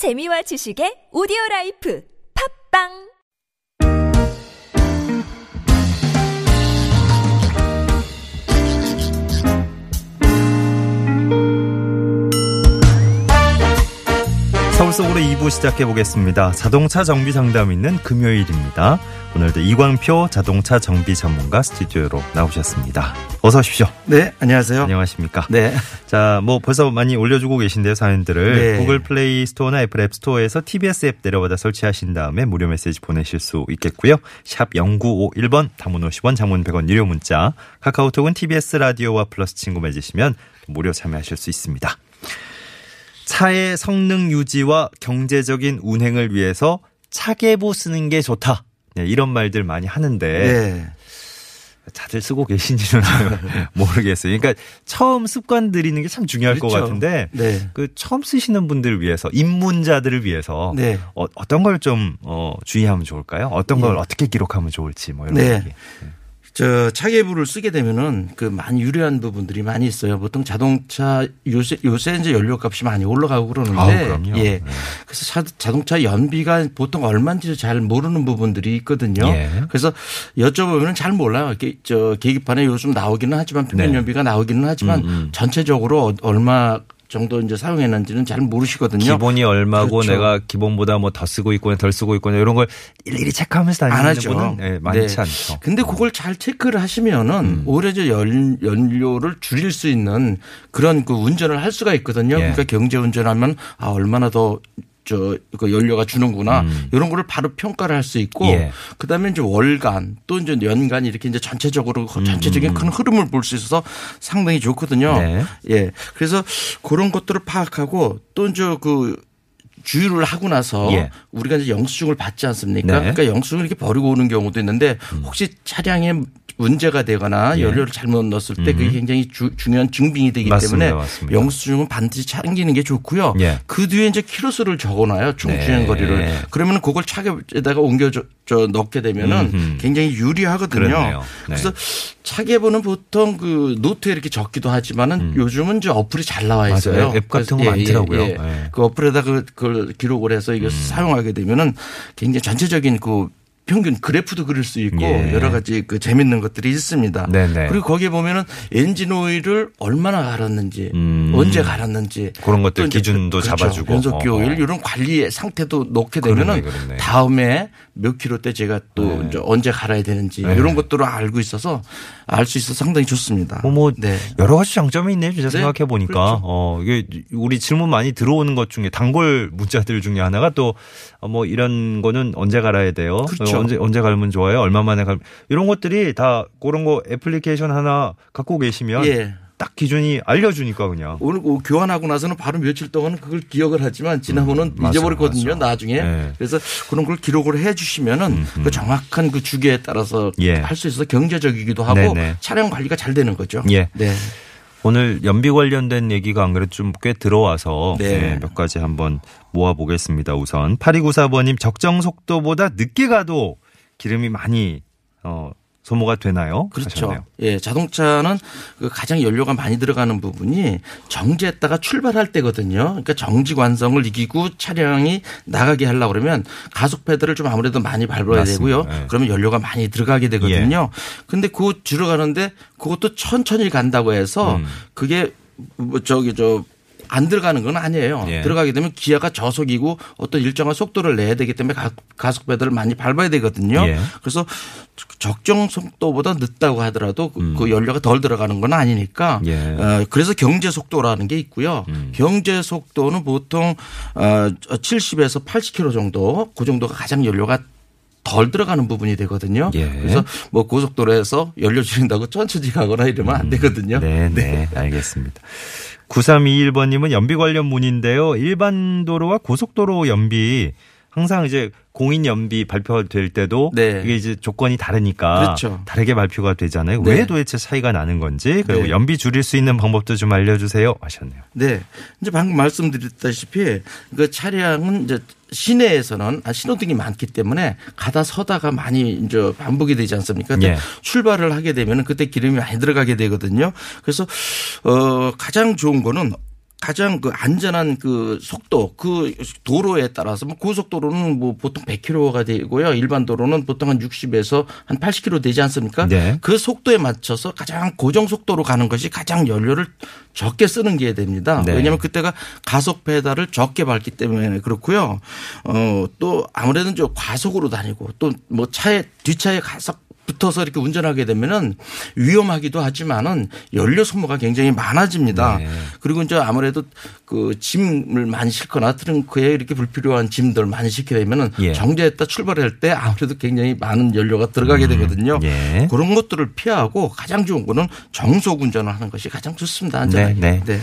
재미와 지식의 오디오 라이프. 팟빵 서울 속으로 2부 시작해 보겠습니다. 자동차 정비 상담 있는 금요일입니다. 오늘도 이광표 자동차 정비 전문가 스튜디오로 나오셨습니다. 어서 오십시오. 네, 안녕하세요. 안녕하십니까? 네. 자, 뭐 벌써 많이 올려주고 계신데요, 사연들을. 네. 구글 플레이 스토어나 애플 앱 스토어에서 TBS 앱 내려받아 설치하신 다음에 무료 메시지 보내실 수 있겠고요. 샵 0951번, 단문 50원, 장문 100원 유료 문자. 카카오톡은 TBS 라디오와 플러스 친구 맺으시면 무료 참여하실 수 있습니다. 차의 성능 유지와 경제적인 운행을 위해서 차계부 쓰는 게 좋다. 네, 이런 말들 많이 하는데 네. 다들 쓰고 계신지는 모르겠어요. 그러니까 처음 습관 들이는 게 참 중요할 것 그렇죠. 같은데 네. 그 처음 쓰시는 분들을 위해서 입문자들을 위해서 네. 어, 떤 걸 좀 어, 주의하면 좋을까요? 어떤 걸 예. 어떻게 기록하면 좋을지 뭐 이런 네. 얘기. 저 차계부를 쓰게 되면은 그 많이 유리한 부분들이 많이 있어요. 보통 자동차 요새 요새 이제 연료값이 많이 올라가고 그러는데 그럼요. 예. 네. 그래서 자, 자동차 연비가 보통 얼마인지 잘 모르는 부분들이 있거든요. 예. 그래서 여쭤보면 잘 몰라요. 게- 저 계기판에 요즘 나오기는 하지만 평균 네. 연비가 나오기는 하지만 음, 음. 전체적으로 어- 얼마 정도 이제 사용했는지는 잘 모르시거든요. 기본이 얼마고 그렇죠. 내가 기본보다 뭐 더 쓰고 있거나 덜 쓰고 있거나 이런 걸 일일이 체크하면서 안 다니는. 분은 네, 많지 네. 않죠. 음. 근데 그걸 잘 체크를 하시면은 오히려 저 연, 연료를 줄일 수 있는 그런 그 운전을 할 수가 있거든요. 예. 그러니까 경제 운전하면 아 얼마나 더 저, 그 연료가 주는구나. 이런 거를 바로 평가를 할 수 있고 음. 예. 그 다음에 이제 월간 또 이제 연간 이렇게 이제 전체적으로 그 전체적인 큰 흐름을 볼 수 있어서 상당히 좋거든요. 음, 네. 예. 그래서 그런 것들을 파악하고 또 이제 그 주유를 하고 나서 예. 우리가 이제 영수증을 받지 않습니까? 네. 그러니까 영수증을 이렇게 버리고 오는 경우도 있는데 혹시 차량에 문제가 되거나 예. 연료를 잘못 넣었을 때 그게 굉장히 주- 중요한 증빙이 되기 맞습니다. 때문에 맞습니다. 영수증은 반드시 챙기는 게 좋고요. 예. 그 뒤에 이제 키로수를 적어놔요. 총 네. 주행 거리를. 그러면 그걸 차계에다가 옮겨 저, 저 넣게 되면은 음흠. 굉장히 유리하거든요. 네. 그래서 차계부는 보통 그 노트에 이렇게 적기도 하지만은 요즘은 이제 어플이 잘 나와 음. 맞아요. 있어요. 앱 같은 거 예, 많더라고요. 예, 예. 예. 음. 그 어플에다 그- 그걸 기록을 해서 이거 사용하게 되면은 굉장히 전체적인 그 평균 그래프도 그릴 수 있고 예. 여러 가지 그 재밌는 것들이 있습니다. 네네. 그리고 거기에 보면은 엔진 오일을 얼마나 갈았는지 음. 언제 갈았는지 그런 것들 기준도 그렇죠. 잡아주고. 변속기 어허. 오일 이런 관리의 상태도 놓게 되면은 그러네. 다음에 몇 킬로 때 제가 또 이제 언제 갈아야 되는지 네. 이런 것들을 알고 있어서 알 수 있어서 상당히 좋습니다. 뭐, 뭐 네. 여러 가지 장점이 있네요. 진짜 네, 생각해 보니까 그렇죠. 어 이게 우리 질문 많이 들어오는 것 중에 단골 문자들 중에 하나가 또 뭐 이런 거는 언제 갈아야 돼요? 그렇죠. 어, 언제 언제 갈면 좋아요? 얼마 만에 갈 이런 것들이 다 그런 거 애플리케이션 하나 갖고 계시면 예. 딱 기준이 알려주니까 그냥 오늘 그 교환하고 나서는 바로 며칠 동안은 그걸 기억을 하지만 지나면은 음, 잊어버렸거든요. 나중에 네. 그래서 그런 걸 기록을 해 주시면은 그 정확한 그 주기에 따라서 예. 할수 있어서 경제적이기도 하고 네네. 차량 관리가 잘 되는 거죠. 예. 네. 오늘 연비 관련된 얘기가 안 그래도 좀 꽤 들어와서 네. 네, 몇 가지 한번 모아보겠습니다. 우선 8294번님 적정 속도보다 늦게 가도 기름이 많이 어, 소모가 되나요? 그렇죠. 하셨네요. 예, 자동차는 그 가장 연료가 많이 들어가는 부분이 정지했다가 출발할 때거든요. 그러니까 정지 관성을 이기고 차량이 나가게 하려고 그러면 가속 페달을 좀 아무래도 많이 밟아야 맞습니다. 되고요. 예. 그러면 연료가 많이 들어가게 되거든요. 근데 그거 들어가는데 그것도 천천히 간다고 해서 음. 그게 뭐 저기 저 안 들어가는 건 아니에요. 예. 들어가게 되면 기아가 저속이고 어떤 일정한 속도를 내야 되기 때문에 가- 가속 페달을 많이 밟아야 되거든요. 예. 그래서 적정 속도보다 늦다고 하더라도 그- 그 연료가 덜 들어가는 건 아니니까 음. 예. 어, 그래서 경제 속도라는 게 있고요. 음. 경제 속도는 보통 어, 70에서 80km 정도 그 정도가 가장 연료가 덜 들어가는 부분이 되거든요. 예. 그래서 뭐 고속도로에서 연료 줄인다고 천천히 가거나 이러면 안 되거든요. 네, 네, 알겠습니다. 9321번님은 연비 관련 문인데요. 일반 도로와 고속도로 연비 항상 이제 공인 연비 발표될 때도 네. 이게 이제 조건이 다르니까 그렇죠. 다르게 발표가 되잖아요. 네. 왜 도대체 차이가 나는 건지 그리고 네. 연비 줄일 수 있는 방법도 좀 알려주세요. 하셨네요. 네. 이제 방금 말씀드렸다시피 그 차량은 이제 시내에서는 아, 신호등이 많기 때문에 가다 서다가 많이 이제 반복이 되지 않습니까? 예. 출발을 하게 되면은 그때 기름이 많이 들어가게 되거든요. 그래서 어 가장 좋은 거는 가장 그 안전한 그 속도 그 도로에 따라서 뭐 고속도로는 뭐 보통 100km가 되고요. 일반 도로는 보통 한 60에서 한 80km 되지 않습니까? 네. 그 속도에 맞춰서 가장 고정 속도로 가는 것이 가장 연료를 적게 쓰는 게 됩니다. 네. 왜냐하면 그때가 가속 페달을 적게 밟기 때문에 그렇고요. 어, 또 아무래도 좀 과속으로 다니고 또 뭐 차에 뒷차에 가속 붙어서 이렇게 운전하게 되면은 위험하기도 하지만은 연료 소모가 굉장히 많아집니다. 네. 그리고 이제 아무래도 그 짐을 많이 싣거나 트렁크에 이렇게 불필요한 짐들 많이 싣게 되면은 예. 정제했다 출발할 때 아무래도 굉장히 많은 연료가 들어가게 되거든요. 예. 그런 것들을 피하고 가장 좋은 거는 정속 운전을 하는 것이 가장 좋습니다. 안전하게. 네, 네.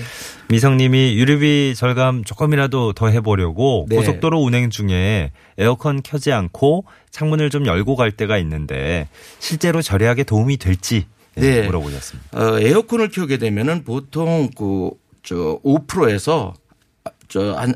미성님이 유류비 절감 조금이라도 더 해보려고 네. 고속도로 운행 중에 에어컨 켜지 않고 창문을 좀 열고 갈 때가 있는데 실제로 절약에 도움이 될지 예, 네. 물어보셨습니다. 어, 에어컨을 켜게 되면은 보통 그저 5%에서 저한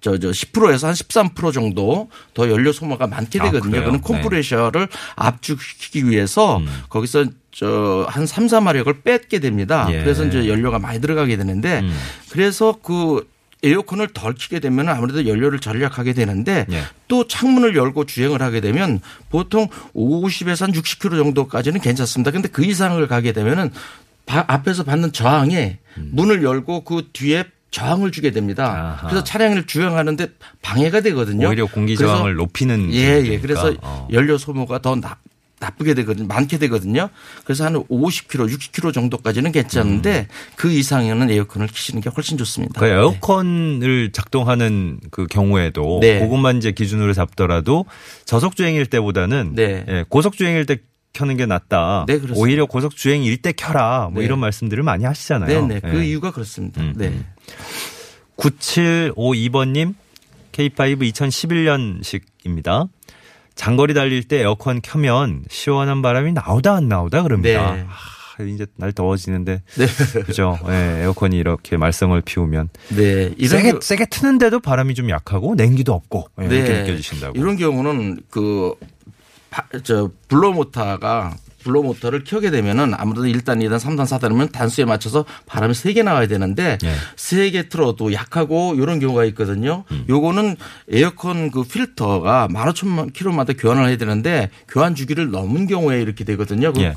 저, 저 10%에서 한 13% 정도 더 연료 소모가 많게 아, 되거든요. 그래요? 그는 컴프레셔를 압축시키기 위해서 음. 거기서 저한 3, 4마력을 뺏게 됩니다. 예. 그래서 이제 연료가 많이 들어가게 되는데 음. 그래서 그 에어컨을 덜 키게 되면 아무래도 연료를 절약하게 되는데 예. 또 창문을 열고 주행을 하게 되면 보통 50에서 한 60km 정도까지는 괜찮습니다. 근데 그 이상을 가게 되면은 바- 앞에서 받는 저항에 문을 열고 그 뒤에 저항을 주게 됩니다. 음. 아하. 그래서 차량을 주행하는데 방해가 되거든요. 오히려 공기 저항을 높이는 예, 예. 그래서 어. 연료 소모가 더 나, 나쁘게 되거든요. 많게 되거든요. 그래서 한 50km, 60km 정도까지는 괜찮은데 그 이상에는 에어컨을 키시는 게 훨씬 좋습니다. 그 네. 에어컨을 작동하는 그 경우에도 네. 그것만 이제 기준으로 잡더라도 저속 주행일 때보다는 네. 예, 고속 주행일 때 켜는 게 낫다. 네, 그렇습니다. 오히려 고속 주행일 때 켜라. 뭐 네. 이런 말씀들을 많이 하시잖아요. 네, 네. 그 예. 이유가 그렇습니다. 음, 네. 음. 9752번 님 K5 2011년식입니다. 장거리 달릴 때 에어컨 켜면 시원한 바람이 나오다 안 나오다 그럽니다. 네. 아, 이제 날 더워지는데 네. 그죠? 예, 에어컨이 이렇게 말썽을 피우면 네. 세게 겨- 세게 트는데도 바람이 좀 약하고 냉기도 없고 예, 네. 이렇게 느껴지신다고. 이런 경우는 그, 바- 저, 블로 모터가 블로 모터를 켜게 되면은 아무래도 1단, 2단, 3단, 4단이면 단수에 맞춰서 바람이 세게 나와야 되는데 예. 세게 틀어도 약하고 이런 경우가 있거든요. 음. 요거는 에어컨 그 필터가 15,000만 킬로마다 교환을 해야 되는데 교환 주기를 넘은 경우에 이렇게 되거든요. 그 예.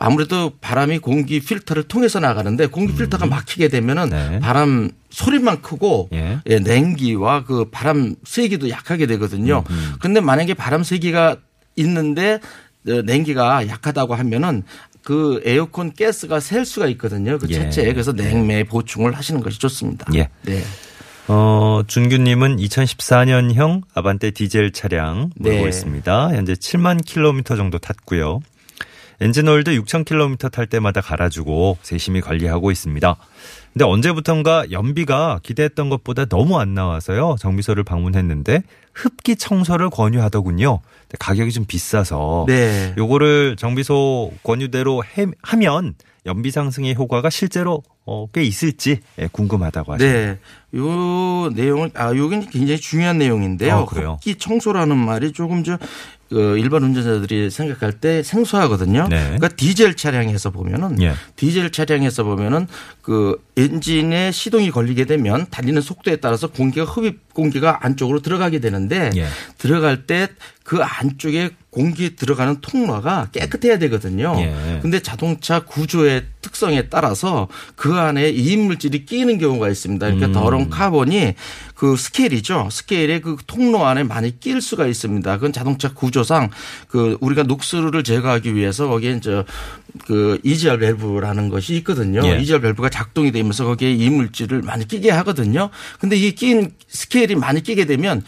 아무래도 바람이 공기 필터를 통해서 나가는데 공기 필터가 막히게 되면은 네. 바람 소리만 크고 예. 예, 냉기와 그 바람 세기도 약하게 되거든요. 음, 근데 만약에 바람 세기가 있는데 어, 냉기가 약하다고 하면은 그 에어컨 가스가 셀 수가 있거든요. 그 예. 자체에 그래서 냉매 보충을 하시는 것이 좋습니다. 예. 네. 어, 준규님은 2014년형 아반떼 디젤 차량 몰고 네. 있습니다. 현재 7만 킬로미터 정도 탔고요. 엔진 오일도 6천 킬로미터 탈 때마다 갈아주고 세심히 관리하고 있습니다. 근데 언제부턴가 연비가 기대했던 것보다 너무 안 나와서요. 정비소를 방문했는데 흡기 청소를 권유하더군요. 가격이 좀 비싸서 네. 요거를 정비소 권유대로 해- 하면 연비 상승의 효과가 실제로 어, 꽤 있을지 예, 궁금하다고 하시네요. 네. 요 내용을 아 요게 굉장히 중요한 내용인데요. 아, 그래요? 흡기 청소라는 말이 조금 저 그 일반 운전자들이 생각할 때 생소하거든요. 네. 그러니까 디젤 차량에서 보면은 예. 디젤 차량에서 보면은 그 엔진에 시동이 걸리게 되면 달리는 속도에 따라서 공기가 흡입 공기가 안쪽으로 들어가게 되는데 예. 들어갈 때 그 안쪽에 공기 들어가는 통로가 깨끗해야 되거든요. 예. 근데 자동차 구조의 특성에 따라서 그 안에 이물질이 끼는 경우가 있습니다. 그러니까 음. 더러운 카본이 그 스케일이죠. 스케일에 그 통로 안에 많이 낄 수가 있습니다. 그건 자동차 구조상 그 우리가 NOx를 제거하기 위해서 거기에 저그 EGR 밸브라는 것이 있거든요. 예. EGR 밸브가 작동이 되면서 거기에 이물질을 많이 끼게 하거든요. 근데 이 낀 스케일이 많이 끼게 되면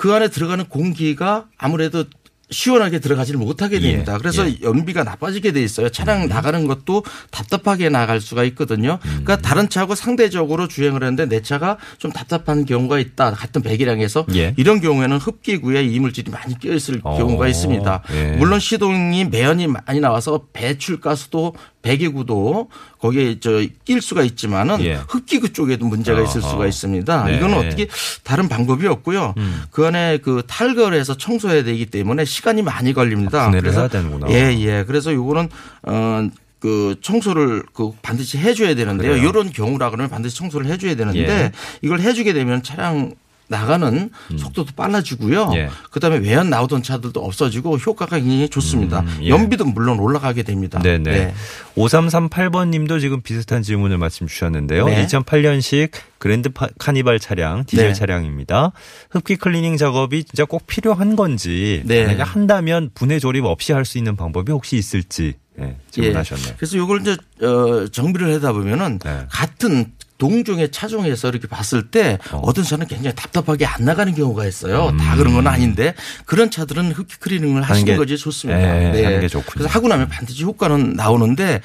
그 안에 들어가는 공기가 아무래도 시원하게 들어가지를 못하게 예, 됩니다. 그래서 예. 연비가 나빠지게 돼 있어요. 차량 나가는 것도 답답하게 나갈 수가 있거든요. 그러니까 다른 차하고 상대적으로 주행을 하는데 내 차가 좀 답답한 경우가 있다. 같은 배기량에서 예. 이런 경우에는 흡기구에 이물질이 많이 끼어 있을 어, 경우가 있습니다. 예. 물론 시동이 매연이 많이 나와서 배출가스도 배기구도 거기에 저낄 수가 있지만은 예. 흡기구 쪽에도 문제가 있을 어허. 수가 있습니다. 네. 이거는 어떻게 다른 방법이 없고요. 음. 그 안에 그 탈거를 해서 청소해야 되기 때문에 시간이 많이 걸립니다. 되는구나. 예, 예. 그래서 요거는 어 그 청소를 그 반드시 해줘야 되는데요. 그래요? 이런 경우라 그러면 반드시 청소를 해줘야 되는데 예. 이걸 해주게 되면 차량 나가는 속도도 빨라지고요. 음. 예. 그다음에 외연 나오던 차들도 없어지고 효과가 굉장히 좋습니다. 음, 예. 연비도 물론 올라가게 됩니다. 네네. 네. 5338번 님도 지금 비슷한 질문을 마침 주셨는데요. 네. 2008년식 그랜드 파- 카니발 차량, 디젤 네. 차량입니다. 흡기 클리닝 작업이 진짜 꼭 필요한 건지, 네. 만약에 한다면 분해 조립 없이 할 수 있는 방법이 혹시 있을지 예, 질문하셨네요. 그래서 이걸 이제 어, 정비를 하다 보면은 네. 같은 동종의 차종에서 이렇게 봤을 때 어. 떤 차는 굉장히 답답하게 안 나가는 경우가 있어요. 다 그런 건 아닌데 그런 차들은 흡기 클리닝을 하시는 게- 것이 좋습니다. 네, 하는 게 좋군요. 그래서 하고 나면 반드시 효과는 나오는데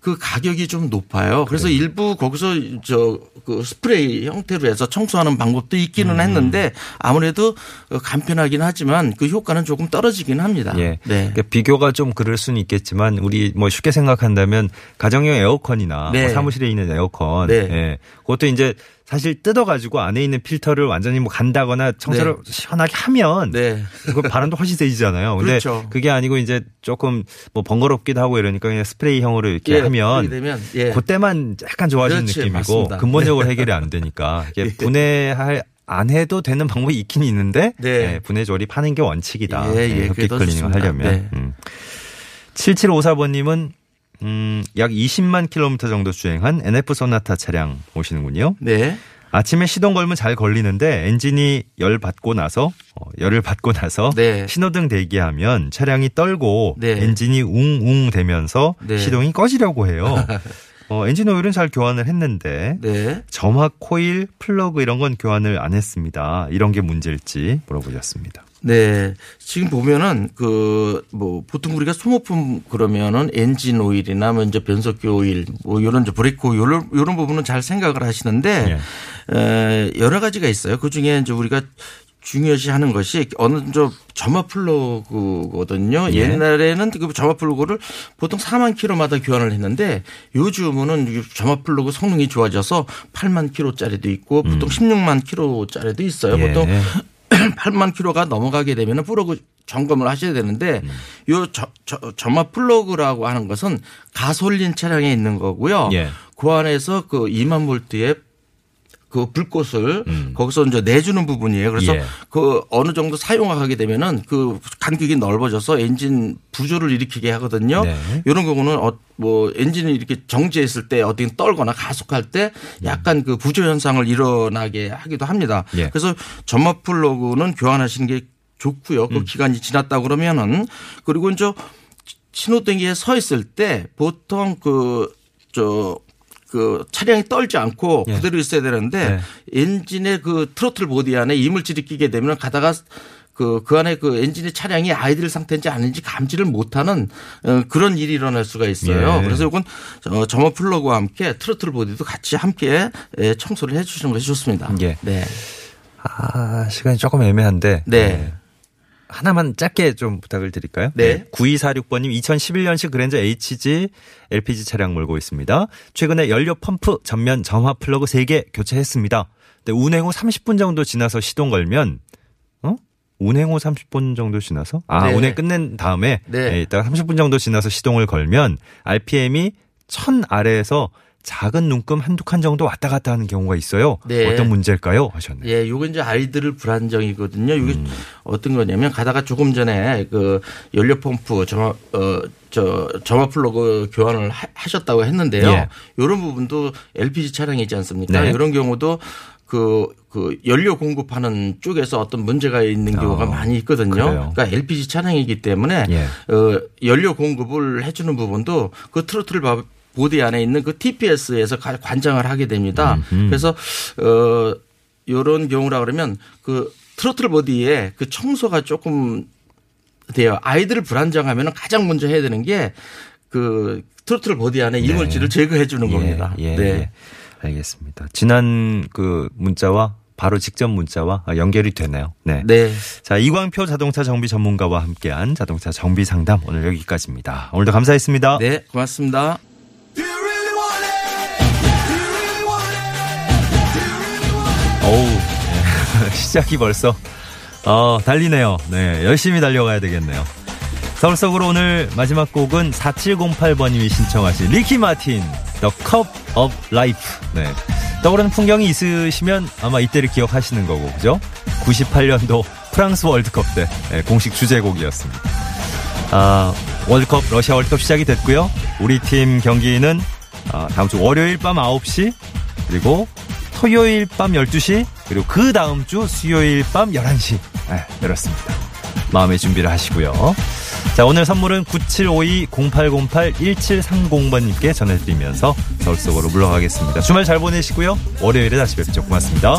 그 가격이 좀 높아요. 그래서 일부 거기서 저 그 스프레이 형태로 해서 청소하는 방법도 있기는 음. 했는데 아무래도 간편하긴 하지만 그 효과는 조금 떨어지긴 합니다. 예. 네. 그러니까 비교가 좀 그럴 수는 있겠지만 우리 뭐 쉽게 생각한다면 가정용 에어컨이나 네. 뭐 사무실에 있는 에어컨, 네. 예. 그것도 이제 사실 뜯어가지고 안에 있는 필터를 완전히 뭐 간다거나 청소를 네. 시원하게 하면 네. 그 바람도 훨씬 세지잖아요. 근데 그렇죠. 그게 아니고 이제 조금 뭐 번거롭기도 하고 이러니까 그냥 스프레이형으로 이렇게 예, 하면 되면 예. 그때만 약간 좋아지는 그렇지, 느낌이고 맞습니다. 네. 근본적으로 해결이 안 되니까 이게 분해할 안 해도 되는 방법이 있긴 있는데 네. 예, 분해 조립하는 게 원칙이다. 예, 예, 흡기 그게 더 클리닝을. 하려면. 네. 음. 7754번님은 음, 약 20만 킬로미터 정도 주행한 NF 소나타 차량 모시는군요. 네. 아침에 시동 걸면 잘 걸리는데 엔진이 열 받고 나서 어, 열을 받고 나서 네. 신호등 대기하면 차량이 떨고 네. 엔진이 웅웅대면서 네. 시동이 꺼지려고 해요. 어, 엔진 오일은 잘 교환을 했는데 네. 점화 코일, 플러그 이런 건 교환을 안 했습니다. 이런 게 문제일지 물어보셨습니다. 네. 지금 보면은 그 뭐 보통 우리가 소모품 그러면은 엔진 오일이나 뭐 이제 변속기 오일 뭐 이런 이제 브레이크 오일 이런, 이런 부분은 잘 생각을 하시는데 예. 에, 여러 가지가 있어요. 그 중에 이제 우리가 중요시 하는 것이 어느 좀 점화 플러그거든요. 예. 옛날에는 그 점화 플러그를 보통 4만 킬로마다 교환을 했는데 요즘은 이 점화 플러그 성능이 좋아져서 8만 킬로짜리도 있고 보통 16만 킬로짜리도 있어요. 음. 예. 보통 8만 킬로가 넘어가게 되면 플러그 점검을 하셔야 되는데 음. 요 저, 저, 점화 플러그라고 하는 것은 가솔린 차량에 있는 거고요. 예. 그 안에서 그 2만 볼트의 그 불꽃을 음. 거기서 이제 내주는 부분이에요. 그래서 예. 그 어느 정도 사용하게 되면은 그 간격이 넓어져서 엔진 부조를 일으키게 하거든요. 네. 이런 경우는 어, 뭐 엔진이 이렇게 정지했을 때 어떻게 떨거나 가속할 때 약간 그 부조 현상을 일어나게 하기도 합니다. 예. 그래서 점화 플러그는 교환하시는 게 좋고요. 음. 그 기간이 지났다 그러면은 그리고 이제 신호등에 서 있을 때 보통 그저 그 차량이 떨지 않고 예. 그대로 있어야 되는데 엔진의 그 throttle body 안에 이물질이 끼게 되면 가다가 그, 그 안에 그 엔진의 차량이 idle 상태인지 아닌지 감지를 못하는 어, 그런 일이 일어날 수가 있어요. 예. 그래서 이건 어, 점화 플러그와 함께 throttle body도 같이 함께 예, 청소를 해 주시는 것이 좋습니다. 예. 네. 아, 시간이 조금 애매한데. 네. 하나만 짧게 좀 부탁을 드릴까요? 네. 9246번님 2011년식 그랜저 HG LPG 차량 몰고 있습니다. 최근에 연료 펌프 전면 점화 플러그 3개 교체했습니다. 근데 운행 후 30분 정도 지나서 시동 걸면 어? 운행 후 30분 정도 지나서? 아, 네. 운행 끝낸 다음에 네. 예, 이따가 30분 정도 지나서 시동을 걸면 RPM이 1000 아래에서 작은 눈금 한두 칸 정도 왔다 갔다 하는 경우가 있어요. 네. 어떤 문제일까요? 하셨네요. 예, 요거 이제 아이들을 불안정이거든요. 이게 음. 어떤 거냐면 가다가 조금 전에 그 연료 펌프 점화 어 저 점화 플러그 교환을 하, 하셨다고 했는데요. 예. 이런 부분도 LPG 차량이지 않습니까? 네. 이런 경우도 그, 그 연료 공급하는 쪽에서 어떤 문제가 있는 경우가 어, 많이 있거든요. 그래요. 그러니까 LPG 차량이기 때문에 예. 어, 연료 공급을 해주는 부분도 그 트로틀 바- 보디 안에 있는 그 TPS에서 관장을 하게 됩니다. 그래서 어 요런 경우라 그러면 그 트로틀 보디에 그 청소가 조금 돼요. 아이들을 불안정하면 가장 먼저 해야 되는 게 그 트로틀 보디 안에 이물질을 제거해 주는 겁니다. 예, 네. 예. 알겠습니다. 지난 그 문자와 바로 직전 문자와 연결이 되네요. 네. 네. 자, 이광표 자동차 정비 전문가와 함께한 자동차 정비 상담 오늘 여기까지입니다. 오늘도 감사했습니다. 네, 고맙습니다. 어우, 네. 시작이 벌써 어, 달리네요. 네, 열심히 달려가야 되겠네요. 서울 속으로 오늘 마지막 곡은 4708번님이 신청하신 리키 마틴 The Cup of Life. 네. 떠오르는 풍경이 있으시면 아마 이때를 기억하시는 거고, 그죠? 98년도 프랑스 월드컵 때 네, 공식 주제곡이었습니다. 아, 월드컵, 러시아 월드컵 시작이 됐고요. 우리 팀 경기는 아, 다음 주 월요일 밤 9시, 그리고 토요일 밤 12시, 그리고 그 다음 주 수요일 밤 11시. 네, 이렇습니다. 마음의 준비를 하시고요. 자, 오늘 선물은 9752-0808-1730번님께 전해드리면서 서울 속으로 물러가겠습니다. 주말 잘 보내시고요. 월요일에 다시 뵙죠. 고맙습니다.